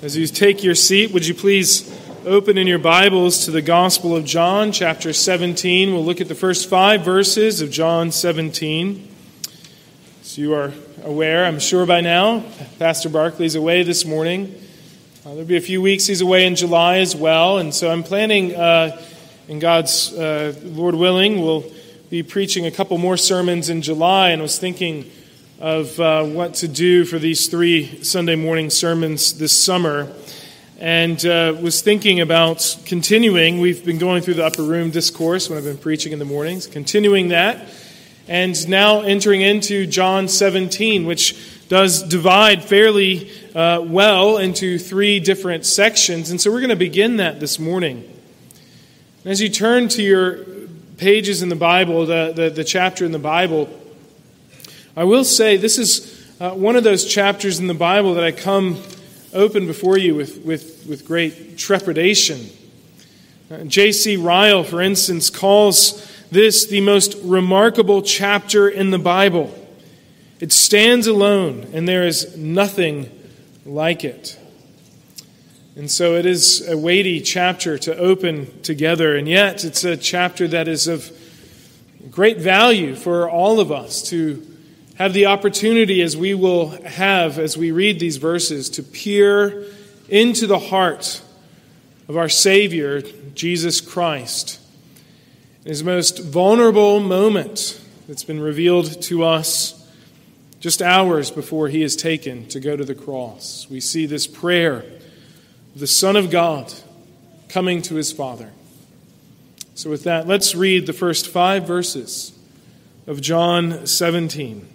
As you take your seat, would you please open in your Bibles to the Gospel of John, chapter 17? We'll look at the first five verses of John 17. As you are aware, I'm sure by now, Pastor Barkley's away this morning. Uh, there'll be a few weeks he's away in July as well, and so I'm planning, uh, in God's uh, Lord willing, we'll be preaching a couple more sermons in July, and was thinking of uh, what to do for these three Sunday morning sermons this summer. And uh, was thinking about continuing. We've been going through the upper room discourse when I've been preaching in the mornings, continuing that, and now entering into John 17, which does divide fairly uh, well into three different sections. And so we're going to begin that this morning. As you turn to your pages in the Bible, the, the, the chapter in the Bible, I will say this is uh, one of those chapters in the Bible that I come open before you with, with, with great trepidation. Uh, J.C. Ryle, for instance, calls this the most remarkable chapter in the Bible. It stands alone, and there is nothing like it. And so it is a weighty chapter to open together, and yet it's a chapter that is of great value for all of us to have the opportunity, as we will have as we read these verses, to peer into the heart of our Savior, Jesus Christ. In his most vulnerable moment that's been revealed to us just hours before he is taken to go to the cross. We see this prayer of the Son of God coming to his Father. So, with that, let's read the first five verses of John 17.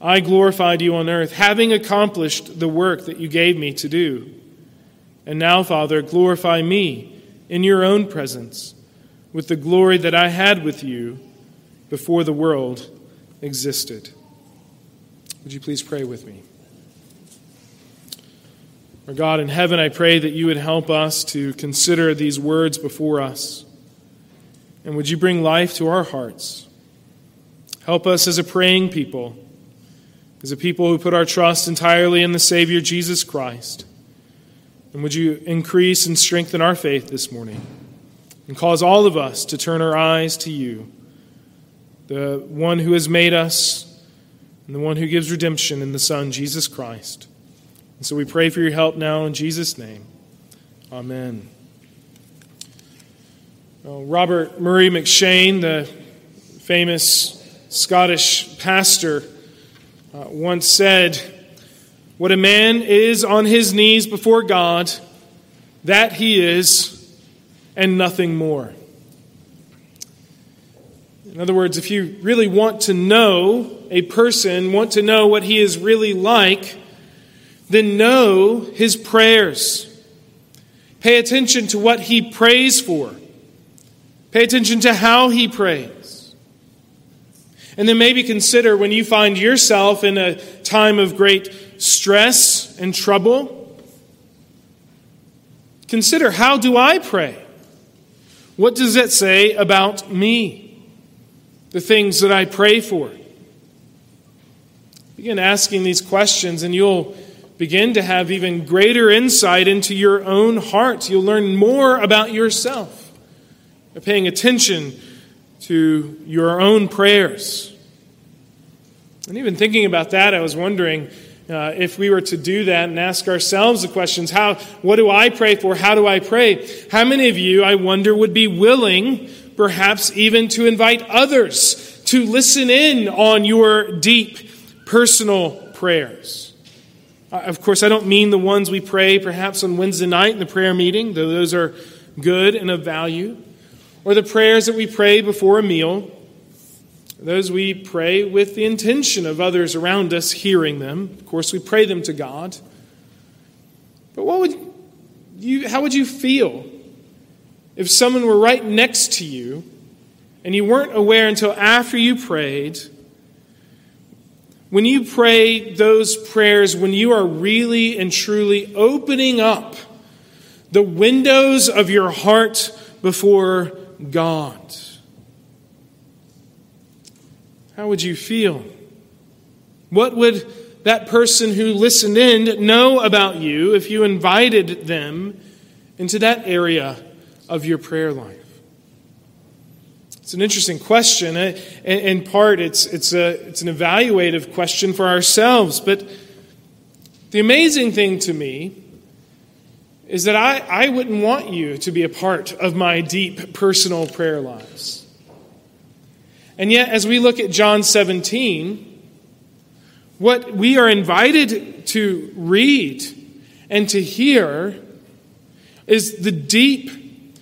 I glorified you on earth, having accomplished the work that you gave me to do. And now, Father, glorify me in your own presence with the glory that I had with you before the world existed. Would you please pray with me? Our God in heaven, I pray that you would help us to consider these words before us. And would you bring life to our hearts? Help us as a praying people as a people who put our trust entirely in the Savior Jesus Christ. And would you increase and strengthen our faith this morning and cause all of us to turn our eyes to you, the one who has made us and the one who gives redemption in the Son, Jesus Christ. And so we pray for your help now in Jesus' name. Amen. Well, Robert Murray M'Cheyne, the famous Scottish pastor, uh, once said, What a man is on his knees before God, that he is, and nothing more. In other words, if you really want to know a person, want to know what he is really like, then know his prayers. Pay attention to what he prays for. Pay attention to how he prays. And then maybe consider when you find yourself in a time of great stress and trouble, consider how do I pray? What does it say about me? The things that I pray for. Begin asking these questions, and you'll begin to have even greater insight into your own heart. You'll learn more about yourself by paying attention to your own prayers. And even thinking about that, I was wondering uh, if we were to do that and ask ourselves the questions how, what do I pray for? How do I pray? How many of you, I wonder, would be willing, perhaps even to invite others to listen in on your deep personal prayers? Uh, of course, I don't mean the ones we pray perhaps on Wednesday night in the prayer meeting, though those are good and of value or the prayers that we pray before a meal. Those we pray with the intention of others around us hearing them. Of course, we pray them to God. But what would you how would you feel if someone were right next to you and you weren't aware until after you prayed? When you pray those prayers, when you are really and truly opening up the windows of your heart before God, how would you feel? What would that person who listened in know about you if you invited them into that area of your prayer life? It's an interesting question. Eh? In part, it's, it's, a, it's an evaluative question for ourselves. But the amazing thing to me is that I, I wouldn't want you to be a part of my deep personal prayer lives. And yet, as we look at John 17, what we are invited to read and to hear is the deep,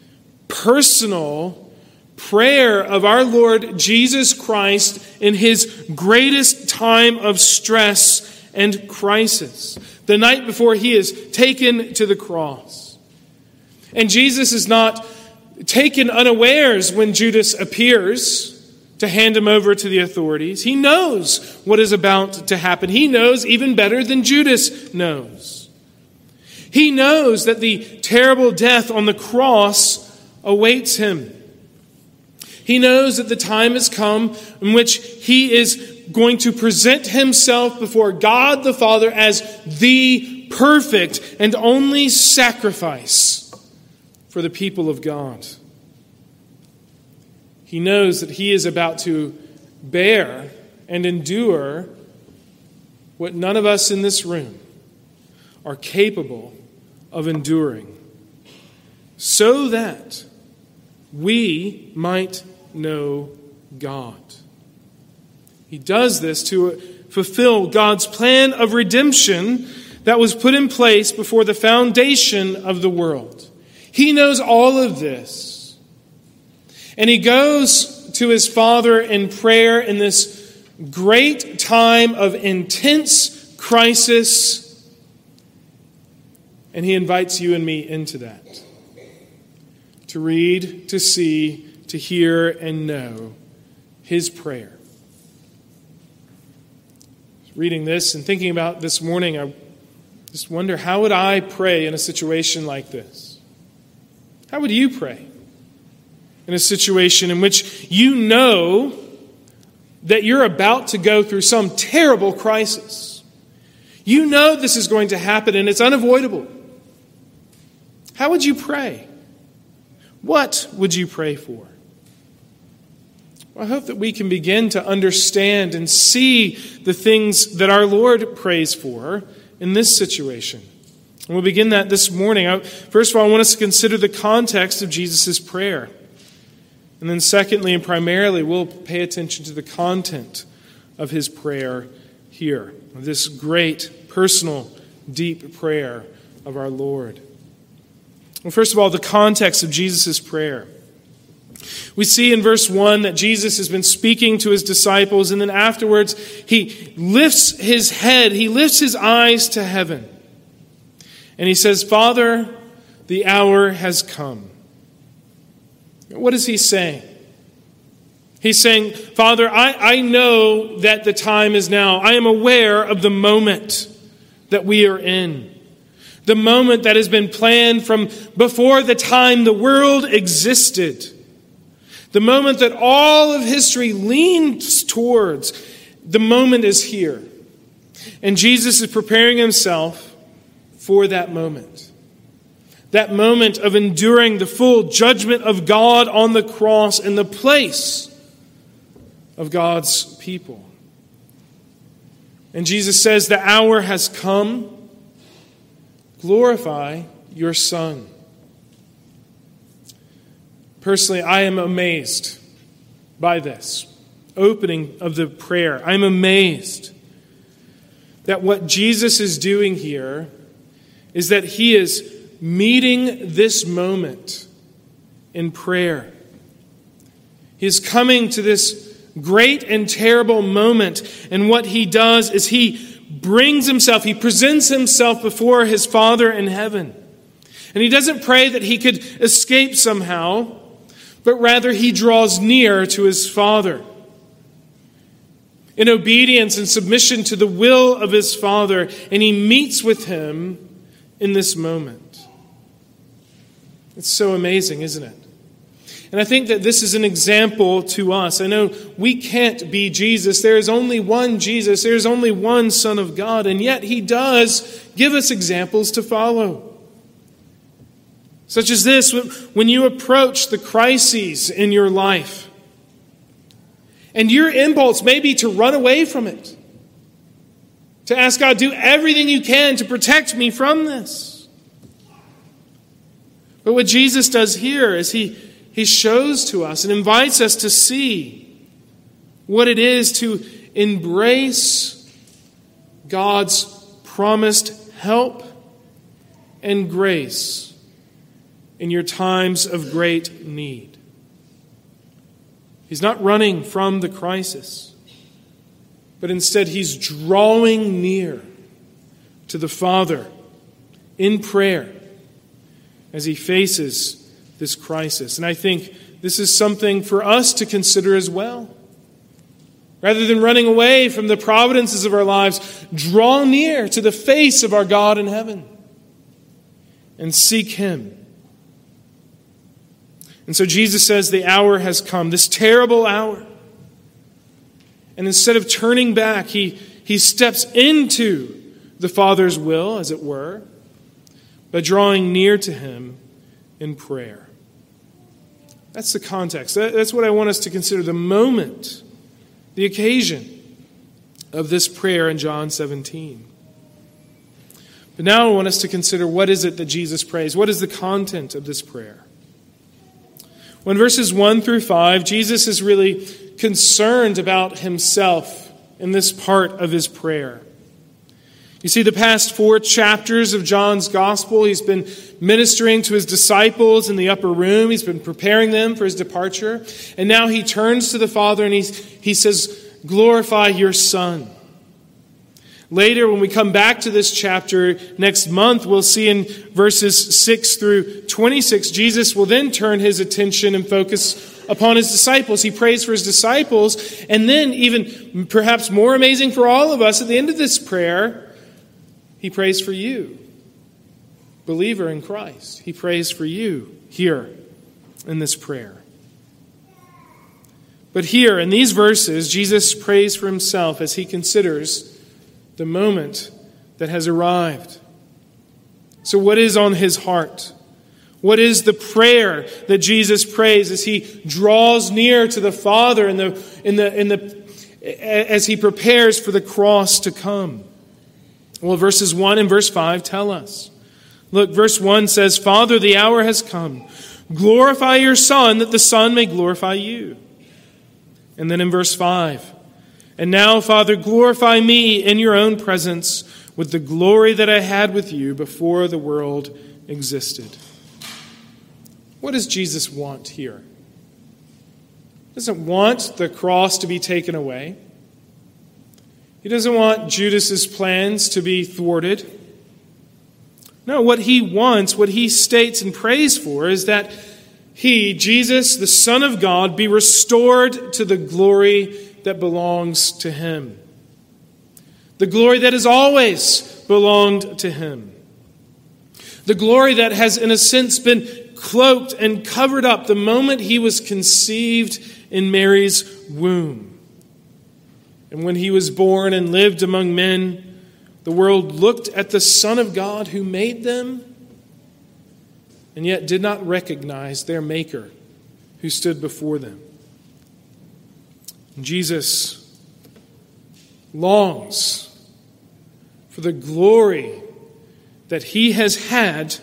personal prayer of our Lord Jesus Christ in his greatest time of stress and crisis, the night before he is taken to the cross. And Jesus is not taken unawares when Judas appears to hand him over to the authorities. He knows what is about to happen. He knows even better than Judas knows. He knows that the terrible death on the cross awaits him. He knows that the time has come in which he is going to present himself before God the Father as the perfect and only sacrifice for the people of God. He knows that he is about to bear and endure what none of us in this room are capable of enduring, so that we might know God. He does this to fulfill God's plan of redemption that was put in place before the foundation of the world. He knows all of this. And he goes to his father in prayer in this great time of intense crisis. And he invites you and me into that to read, to see, to hear, and know his prayer. Reading this and thinking about this morning, I just wonder how would I pray in a situation like this? How would you pray? in a situation in which you know that you're about to go through some terrible crisis. You know this is going to happen and it's unavoidable. How would you pray? What would you pray for? I hope that we can begin to understand and see the things that our Lord prays for in this situation. And we'll begin that this morning. First of all, I want us to consider the context of Jesus' prayer. And then, secondly and primarily, we'll pay attention to the content of his prayer here, this great, personal, deep prayer of our Lord. Well, first of all, the context of Jesus' prayer. We see in verse 1 that Jesus has been speaking to his disciples, and then afterwards, he lifts his head, he lifts his eyes to heaven, and he says, Father, the hour has come. What is he saying? He's saying, Father, I, I know that the time is now. I am aware of the moment that we are in. The moment that has been planned from before the time the world existed. The moment that all of history leans towards. The moment is here. And Jesus is preparing himself for that moment that moment of enduring the full judgment of God on the cross in the place of God's people. And Jesus says, The hour has come. Glorify your Son. Personally, I am amazed by this opening of the prayer. I'm amazed that what Jesus is doing here is that he is meeting this moment in prayer. He's coming to this great and terrible moment, and what he does is he brings himself, he presents himself before his Father in heaven. And he doesn't pray that he could escape somehow, but rather he draws near to his Father. In obedience and submission to the will of his Father, and he meets with him in this moment. It's so amazing, isn't it? And I think that this is an example to us. I know we can't be Jesus. There is only one Jesus. There is only one Son of God. And yet He does give us examples to follow. Such as this when you approach the crises in your life, and your impulse may be to run away from it, to ask God, do everything you can to protect me from this. But what Jesus does here is He he shows to us and invites us to see what it is to embrace God's promised help and grace in your times of great need. He's not running from the crisis, but instead he's drawing near to the Father in prayer as he faces this crisis. And I think this is something for us to consider as well. Rather than running away from the providences of our lives, draw near to the face of our God in heaven and seek Him. And so Jesus says, The hour has come, this terrible hour. And instead of turning back, he, he steps into the Father's will, as it were, by drawing near to Him in prayer. That's the context. That's what I want us to consider the moment, the occasion of this prayer in John 17. But now I want us to consider what is it that Jesus prays? What is the content of this prayer? When verses 1 through 5, Jesus is really concerned about himself in this part of his prayer. You see, the past four chapters of John's gospel, he's been ministering to his disciples in the upper room. He's been preparing them for his departure. And now he turns to the Father and he's, he says, Glorify your Son. Later, when we come back to this chapter next month, we'll see in verses 6 through 26, Jesus will then turn his attention and focus upon his disciples. He prays for his disciples. And then, even perhaps more amazing for all of us, at the end of this prayer, he prays for you believer in Christ. He prays for you here in this prayer. But here in these verses, Jesus prays for himself as he considers the moment that has arrived. So, what is on his heart? What is the prayer that Jesus prays as he draws near to the Father in the, in the, in the, as he prepares for the cross to come? Well, verses 1 and verse 5 tell us. Look, verse 1 says, Father, the hour has come. Glorify your Son, that the Son may glorify you. And then in verse 5, And now, Father, glorify me in your own presence with the glory that I had with you before the world existed. What does Jesus want here? He doesn't want the cross to be taken away. He doesn't want Judas's plans to be thwarted. No, what he wants, what he states and prays for, is that he, Jesus, the Son of God, be restored to the glory that belongs to him. The glory that has always belonged to him. The glory that has, in a sense, been cloaked and covered up the moment he was conceived in Mary's womb. And when he was born and lived among men, the world looked at the Son of God who made them and yet did not recognize their Maker who stood before them. Jesus longs for the glory that he has had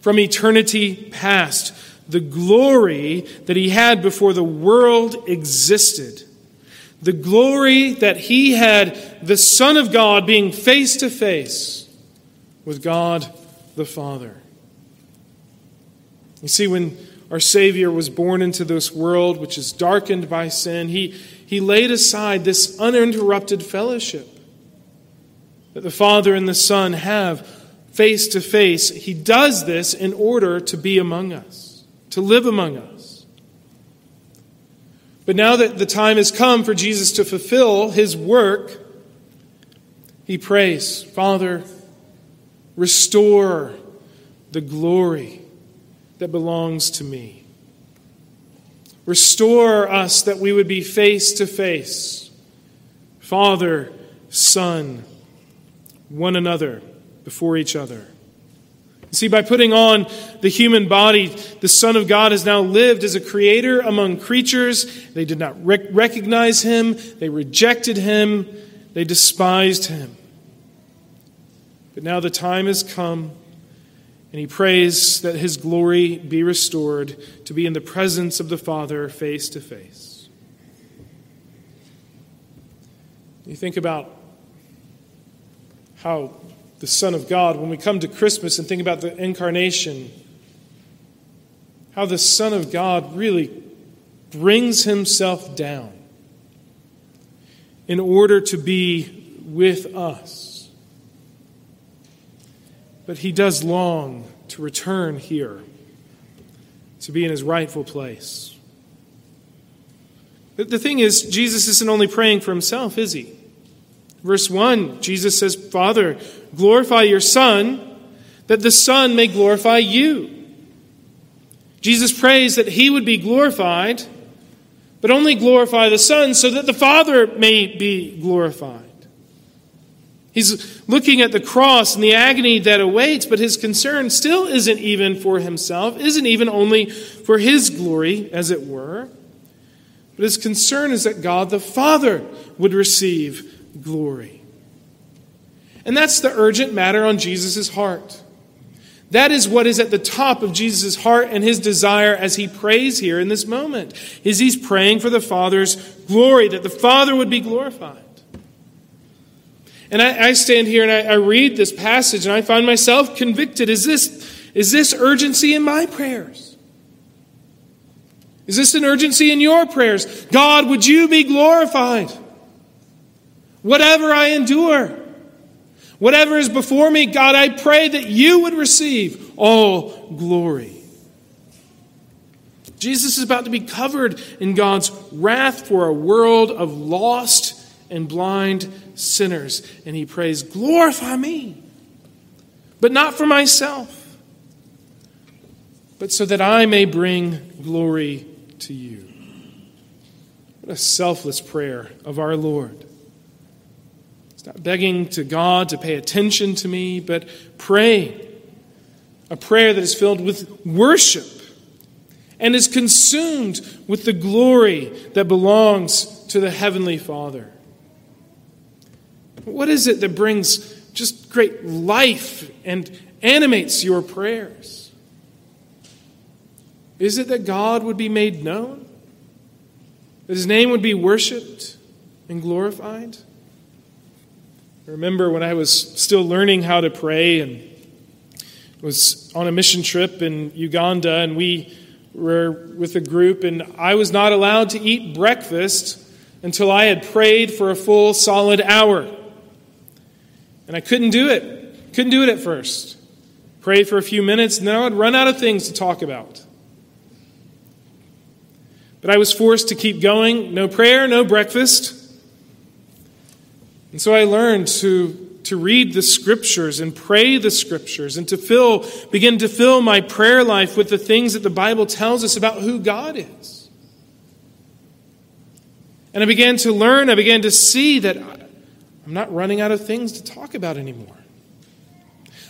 from eternity past, the glory that he had before the world existed the glory that he had, the Son of God, being face to face with God the Father. You see, when our Savior was born into this world, which is darkened by sin, he, he laid aside this uninterrupted fellowship that the Father and the Son have face to face, he does this in order to be among us, to live among us. But now that the time has come for Jesus to fulfill his work, he prays, Father, restore the glory that belongs to me. Restore us that we would be face to face, Father, Son, one another before each other. See, by putting on the human body, the Son of God has now lived as a creator among creatures. They did not rec- recognize him, they rejected him, they despised him. But now the time has come, and he prays that his glory be restored to be in the presence of the Father face to face. You think about how the Son of God, when we come to Christmas and think about the incarnation, how the Son of God really brings himself down in order to be with us. But he does long to return here, to be in his rightful place. The thing is, Jesus isn't only praying for himself, is he? Verse 1, Jesus says, Father, glorify your Son, that the Son may glorify you. Jesus prays that he would be glorified, but only glorify the Son so that the Father may be glorified. He's looking at the cross and the agony that awaits, but his concern still isn't even for himself, isn't even only for his glory, as it were. But his concern is that God the Father would receive glory. And that's the urgent matter on Jesus' heart. That is what is at the top of Jesus' heart and his desire as he prays here in this moment. Is he's praying for the Father's glory, that the Father would be glorified. And I, I stand here and I, I read this passage and I find myself convicted. Is this, is this urgency in my prayers? Is this an urgency in your prayers? God, would you be glorified? Whatever I endure, whatever is before me, God, I pray that you would receive all glory. Jesus is about to be covered in God's wrath for a world of lost and blind sinners. And he prays, Glorify me, but not for myself, but so that I may bring glory to you. What a selfless prayer of our Lord. It's not begging to God to pay attention to me, but praying. A prayer that is filled with worship and is consumed with the glory that belongs to the Heavenly Father. What is it that brings just great life and animates your prayers? Is it that God would be made known? That His name would be worshiped and glorified? I remember when I was still learning how to pray and was on a mission trip in Uganda, and we were with a group, and I was not allowed to eat breakfast until I had prayed for a full solid hour. And I couldn't do it. Couldn't do it at first. Pray for a few minutes, and then I would run out of things to talk about. But I was forced to keep going. No prayer, no breakfast. And so I learned to, to read the scriptures and pray the scriptures and to fill, begin to fill my prayer life with the things that the Bible tells us about who God is. And I began to learn, I began to see that I'm not running out of things to talk about anymore.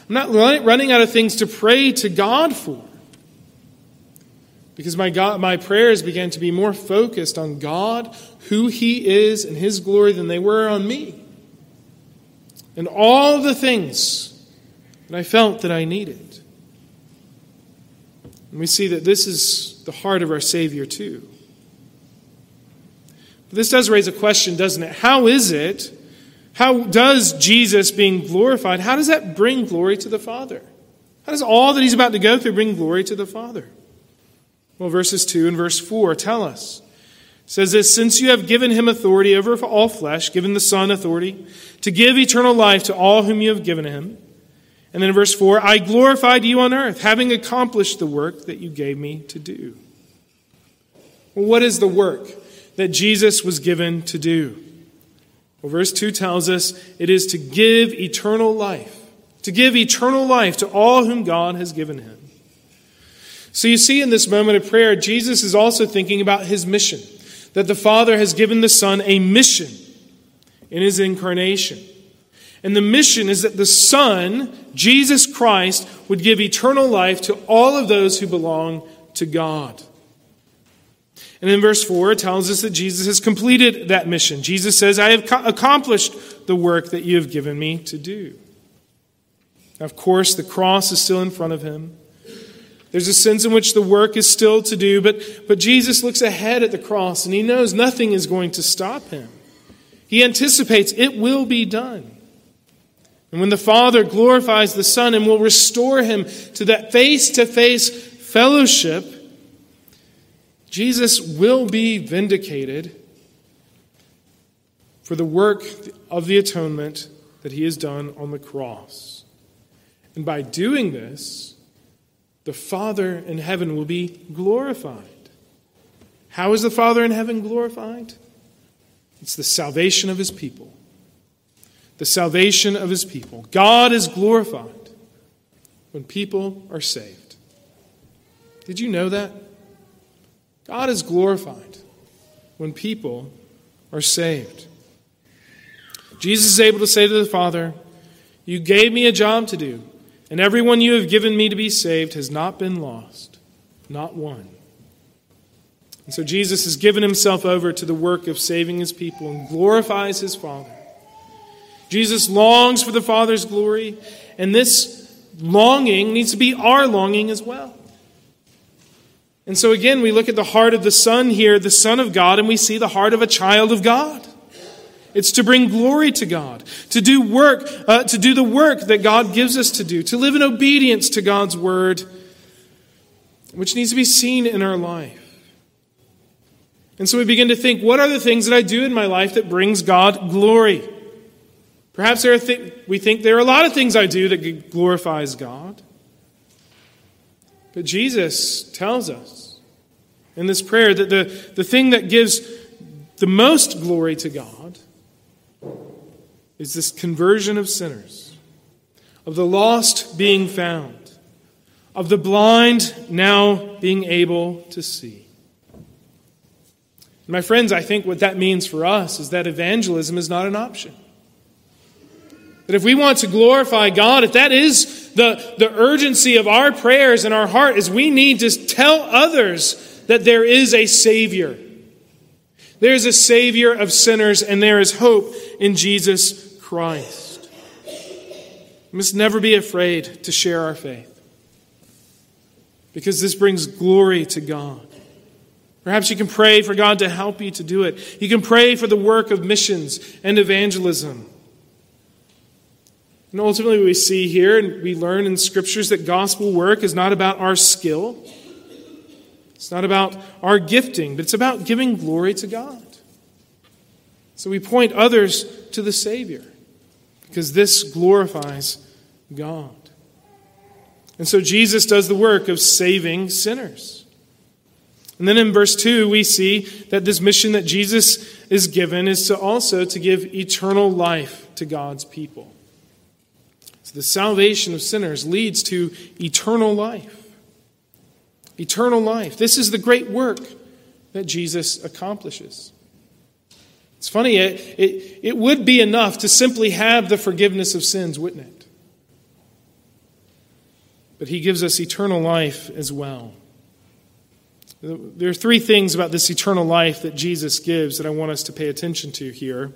I'm not running out of things to pray to God for. Because my, God, my prayers began to be more focused on God, who He is, and His glory than they were on me and all the things that I felt that I needed. And we see that this is the heart of our Savior, too. But this does raise a question, doesn't it? How is it? How does Jesus being glorified, how does that bring glory to the Father? How does all that he's about to go through bring glory to the Father? Well, verses 2 and verse 4 tell us It says this Since you have given him authority over all flesh, given the Son authority to give eternal life to all whom you have given him, And then in verse 4, I glorified you on earth, having accomplished the work that you gave me to do. Well, what is the work that Jesus was given to do? Well, verse 2 tells us it is to give eternal life, to give eternal life to all whom God has given him. So you see in this moment of prayer, Jesus is also thinking about his mission, that the Father has given the Son a mission in his incarnation. And the mission is that the Son, Jesus Christ, would give eternal life to all of those who belong to God. And in verse 4, it tells us that Jesus has completed that mission. Jesus says, I have accomplished the work that you have given me to do. of course, the cross is still in front of him. There's a sense in which the work is still to do, but, but Jesus looks ahead at the cross and he knows nothing is going to stop him. He anticipates it will be done. And when the Father glorifies the Son and will restore him to that face to face fellowship, Jesus will be vindicated for the work of the atonement that he has done on the cross. And by doing this, the Father in heaven will be glorified. How is the Father in heaven glorified? It's the salvation of his people the salvation of his people. God is glorified when people are saved. Did you know that? God is glorified when people are saved. Jesus is able to say to the Father, You gave me a job to do, and everyone you have given me to be saved has not been lost, not one. And so Jesus has given himself over to the work of saving his people and glorifies his Father. Jesus longs for the Father's glory, and this longing needs to be our longing as well. And so again, we look at the heart of the Son here, the Son of God, and we see the heart of a child of God. It's to bring glory to God, to do work, uh, to do the work that God gives us to do, to live in obedience to God's word, which needs to be seen in our life. And so we begin to think, what are the things that I do in my life that brings God glory? Perhaps th- we think there are a lot of things I do that glorifies God. But Jesus tells us in this prayer that the, the thing that gives the most glory to God is this conversion of sinners, of the lost being found, of the blind now being able to see. My friends, I think what that means for us is that evangelism is not an option. That if we want to glorify God, if that is the, the urgency of our prayers and our heart, is we need to tell others that there is a Savior. There is a Savior of sinners, and there is hope in Jesus Christ. We must never be afraid to share our faith because this brings glory to God. Perhaps you can pray for God to help you to do it. You can pray for the work of missions and evangelism. And ultimately, we see here and we learn in scriptures that gospel work is not about our skill, it's not about our gifting, but it's about giving glory to God. So we point others to the Savior because this glorifies God. And so Jesus does the work of saving sinners. And then in verse 2 we see that this mission that Jesus is given is to also to give eternal life to God's people the salvation of sinners leads to eternal life. Eternal life. This is the great work that Jesus accomplishes. It's funny, it, it, it would be enough to simply have the forgiveness of sins, wouldn't it? But he gives us eternal life as well. There are three things about this eternal life that Jesus gives that I want us to pay attention to here.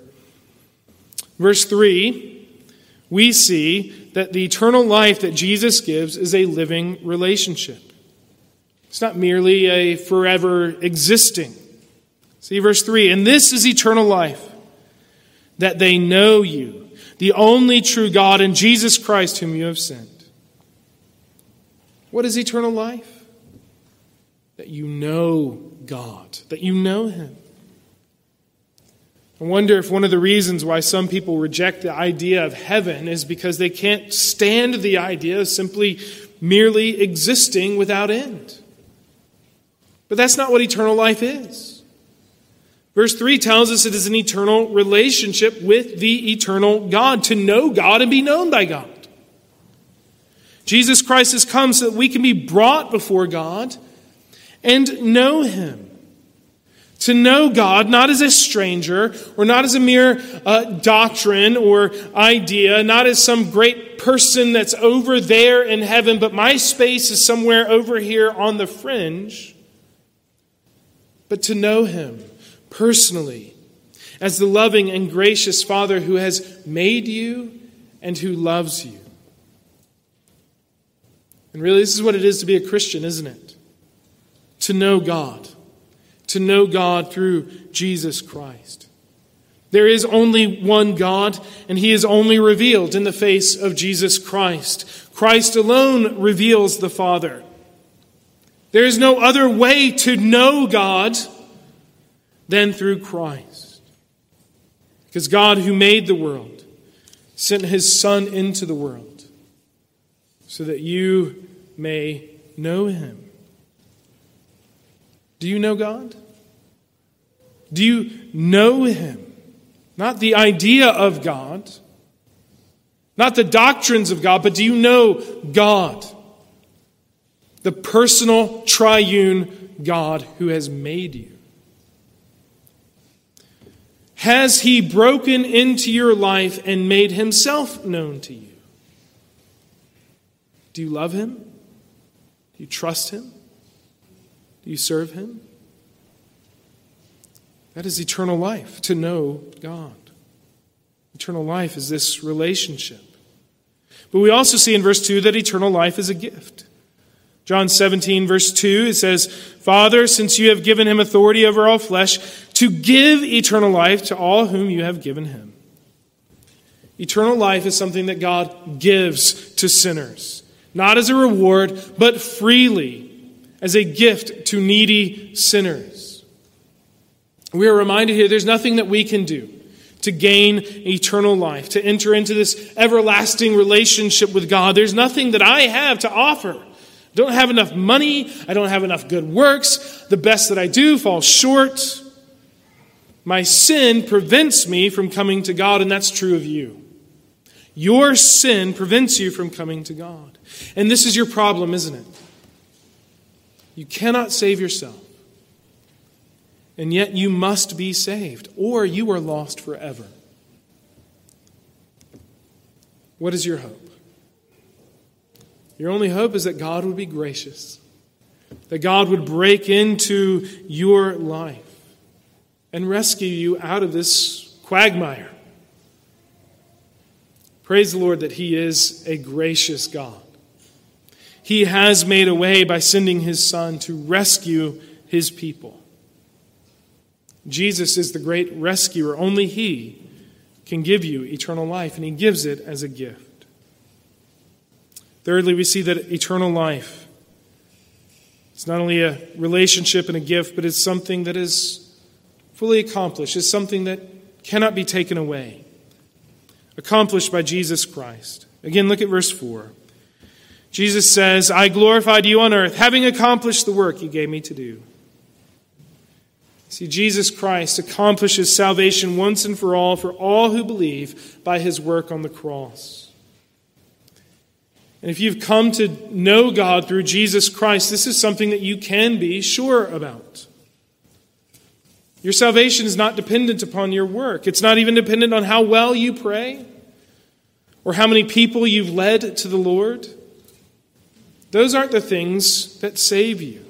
Verse 3 we see that the eternal life that Jesus gives is a living relationship. It's not merely a forever existing. See verse 3 And this is eternal life, that they know you, the only true God, and Jesus Christ, whom you have sent. What is eternal life? That you know God, that you know Him. I wonder if one of the reasons why some people reject the idea of heaven is because they can't stand the idea of simply merely existing without end. But that's not what eternal life is. Verse 3 tells us it is an eternal relationship with the eternal God, to know God and be known by God. Jesus Christ has come so that we can be brought before God and know Him. To know God not as a stranger or not as a mere uh, doctrine or idea, not as some great person that's over there in heaven, but my space is somewhere over here on the fringe. But to know Him personally as the loving and gracious Father who has made you and who loves you. And really, this is what it is to be a Christian, isn't it? To know God to know God through Jesus Christ. There is only one God, and He is only revealed in the face of Jesus Christ. Christ alone reveals the Father. There is no other way to know God than through Christ. Because God, who made the world, sent His Son into the world so that you may know Him. Do you know God? Do you know Him? Not the idea of God, not the doctrines of God, but do you know God? The personal triune God who has made you. Has He broken into your life and made Himself known to you? Do you love Him? Do you trust Him? You serve Him? That is eternal life, to know God. Eternal life is this relationship. But we also see in verse 2 that eternal life is a gift. John 17, verse 2, it says, Father, since you have given him authority over all flesh, to give eternal life to all whom you have given him. Eternal life is something that God gives to sinners, not as a reward, but freely as a gift to needy sinners. We are reminded here there's nothing that we can do to gain eternal life, to enter into this everlasting relationship with God. There's nothing that I have to offer. I don't have enough money. I don't have enough good works. The best that I do falls short. My sin prevents me from coming to God, and that's true of you. Your sin prevents you from coming to God. And this is your problem, isn't it? You cannot save yourself. And yet you must be saved, or you are lost forever. What is your hope? Your only hope is that God would be gracious, that God would break into your life and rescue you out of this quagmire. Praise the Lord that He is a gracious God. He has made a way by sending his Son to rescue his people. Jesus is the great rescuer. Only he can give you eternal life, and he gives it as a gift. Thirdly, we see that eternal life is not only a relationship and a gift, but it's something that is fully accomplished. It's something that cannot be taken away. Accomplished by Jesus Christ. Again, look at verse 4. Jesus says, I glorified you on earth, having accomplished the work you gave me to do. See, Jesus Christ accomplishes salvation once and for all for all who believe by his work on the cross. And if you've come to know God through Jesus Christ, this is something that you can be sure about. Your salvation is not dependent upon your work. It's not even dependent on how well you pray or how many people you've led to the Lord. Those aren't the things that save you.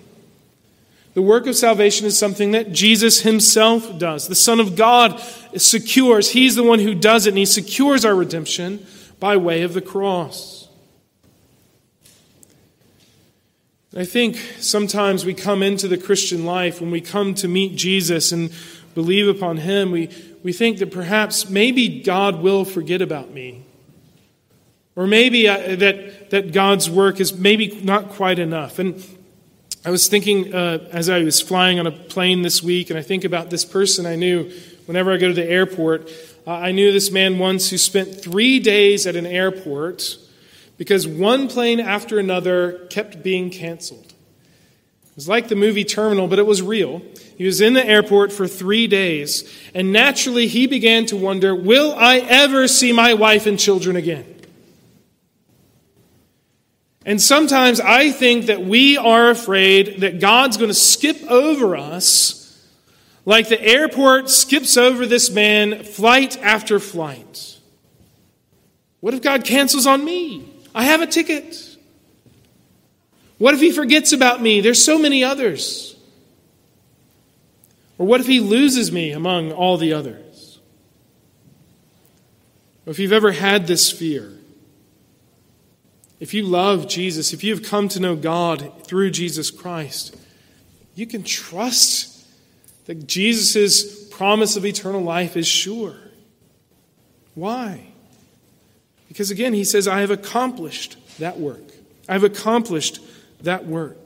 The work of salvation is something that Jesus himself does. The Son of God secures, he's the one who does it, and he secures our redemption by way of the cross. I think sometimes we come into the Christian life, when we come to meet Jesus and believe upon him, we, we think that perhaps maybe God will forget about me. Or maybe uh, that, that God's work is maybe not quite enough. And I was thinking uh, as I was flying on a plane this week, and I think about this person I knew whenever I go to the airport. Uh, I knew this man once who spent three days at an airport because one plane after another kept being canceled. It was like the movie Terminal, but it was real. He was in the airport for three days, and naturally he began to wonder Will I ever see my wife and children again? And sometimes I think that we are afraid that God's going to skip over us like the airport skips over this man flight after flight. What if God cancels on me? I have a ticket. What if he forgets about me? There's so many others. Or what if he loses me among all the others? If you've ever had this fear, if you love Jesus, if you have come to know God through Jesus Christ, you can trust that Jesus' promise of eternal life is sure. Why? Because again, he says, I have accomplished that work. I have accomplished that work.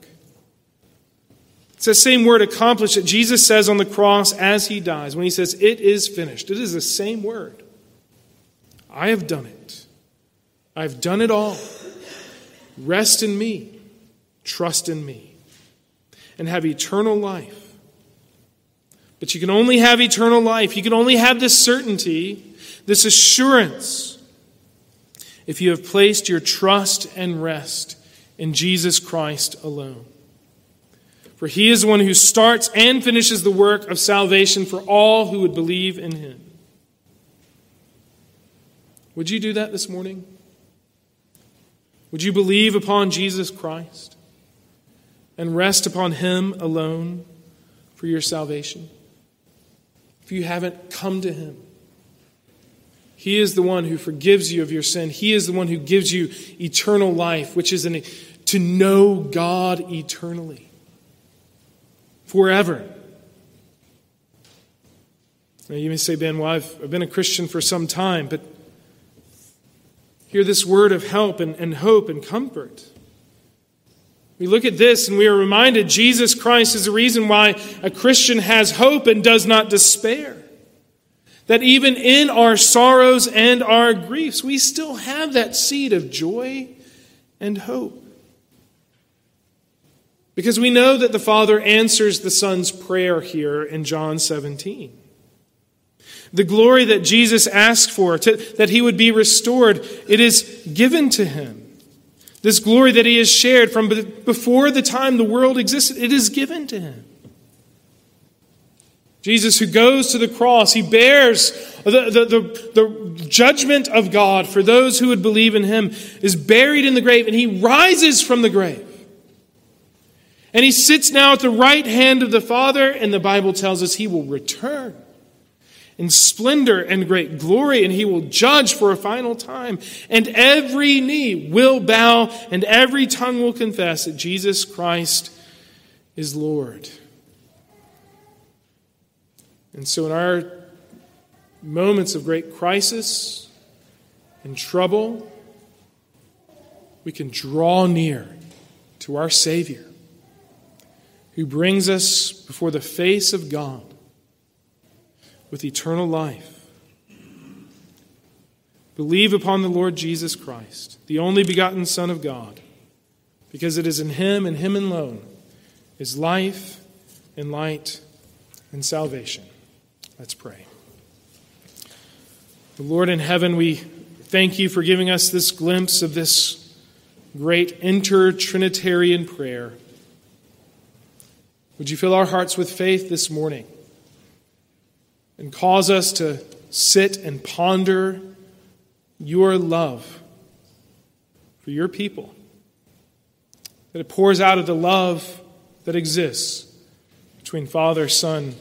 It's the same word accomplished that Jesus says on the cross as he dies when he says, It is finished. It is the same word. I have done it. I've done it all. Rest in me, trust in me, and have eternal life. But you can only have eternal life. You can only have this certainty, this assurance, if you have placed your trust and rest in Jesus Christ alone. For he is the one who starts and finishes the work of salvation for all who would believe in him. Would you do that this morning? Would you believe upon Jesus Christ and rest upon him alone for your salvation? if you haven't come to Him. He is the one who forgives you of your sin. He is the one who gives you eternal life, which is an, to know God eternally, forever. Now you may say, Ben, well, I've, I've been a Christian for some time, but hear this word of help and, and hope and comfort. We look at this and we are reminded Jesus Christ is the reason why a Christian has hope and does not despair. That even in our sorrows and our griefs, we still have that seed of joy and hope. Because we know that the Father answers the Son's prayer here in John 17. The glory that Jesus asked for, to, that he would be restored, it is given to him. This glory that he has shared from before the time the world existed, it is given to him. Jesus, who goes to the cross, he bears the, the, the, the, judgment of God for those who would believe in him, is buried in the grave, and he rises from the grave. And he sits now at the right hand of the Father, and the Bible tells us he will return in splendor and great glory, and he will judge for a final time. And every knee will bow, and every tongue will confess that Jesus Christ is Lord. And so, in our moments of great crisis and trouble, we can draw near to our Savior, who brings us before the face of God with eternal life. Believe upon the Lord Jesus Christ, the only begotten Son of God, because it is in Him and Him alone is life and light and salvation. Let's pray. The Lord in heaven, we thank you for giving us this glimpse of this great inter Trinitarian prayer. Would you fill our hearts with faith this morning? And cause us to sit and ponder your love for your people. That it pours out of the love that exists between Father, Son,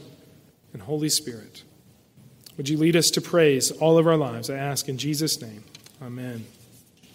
and Holy Spirit. Would you lead us to praise all of our lives? I ask in Jesus' name. Amen.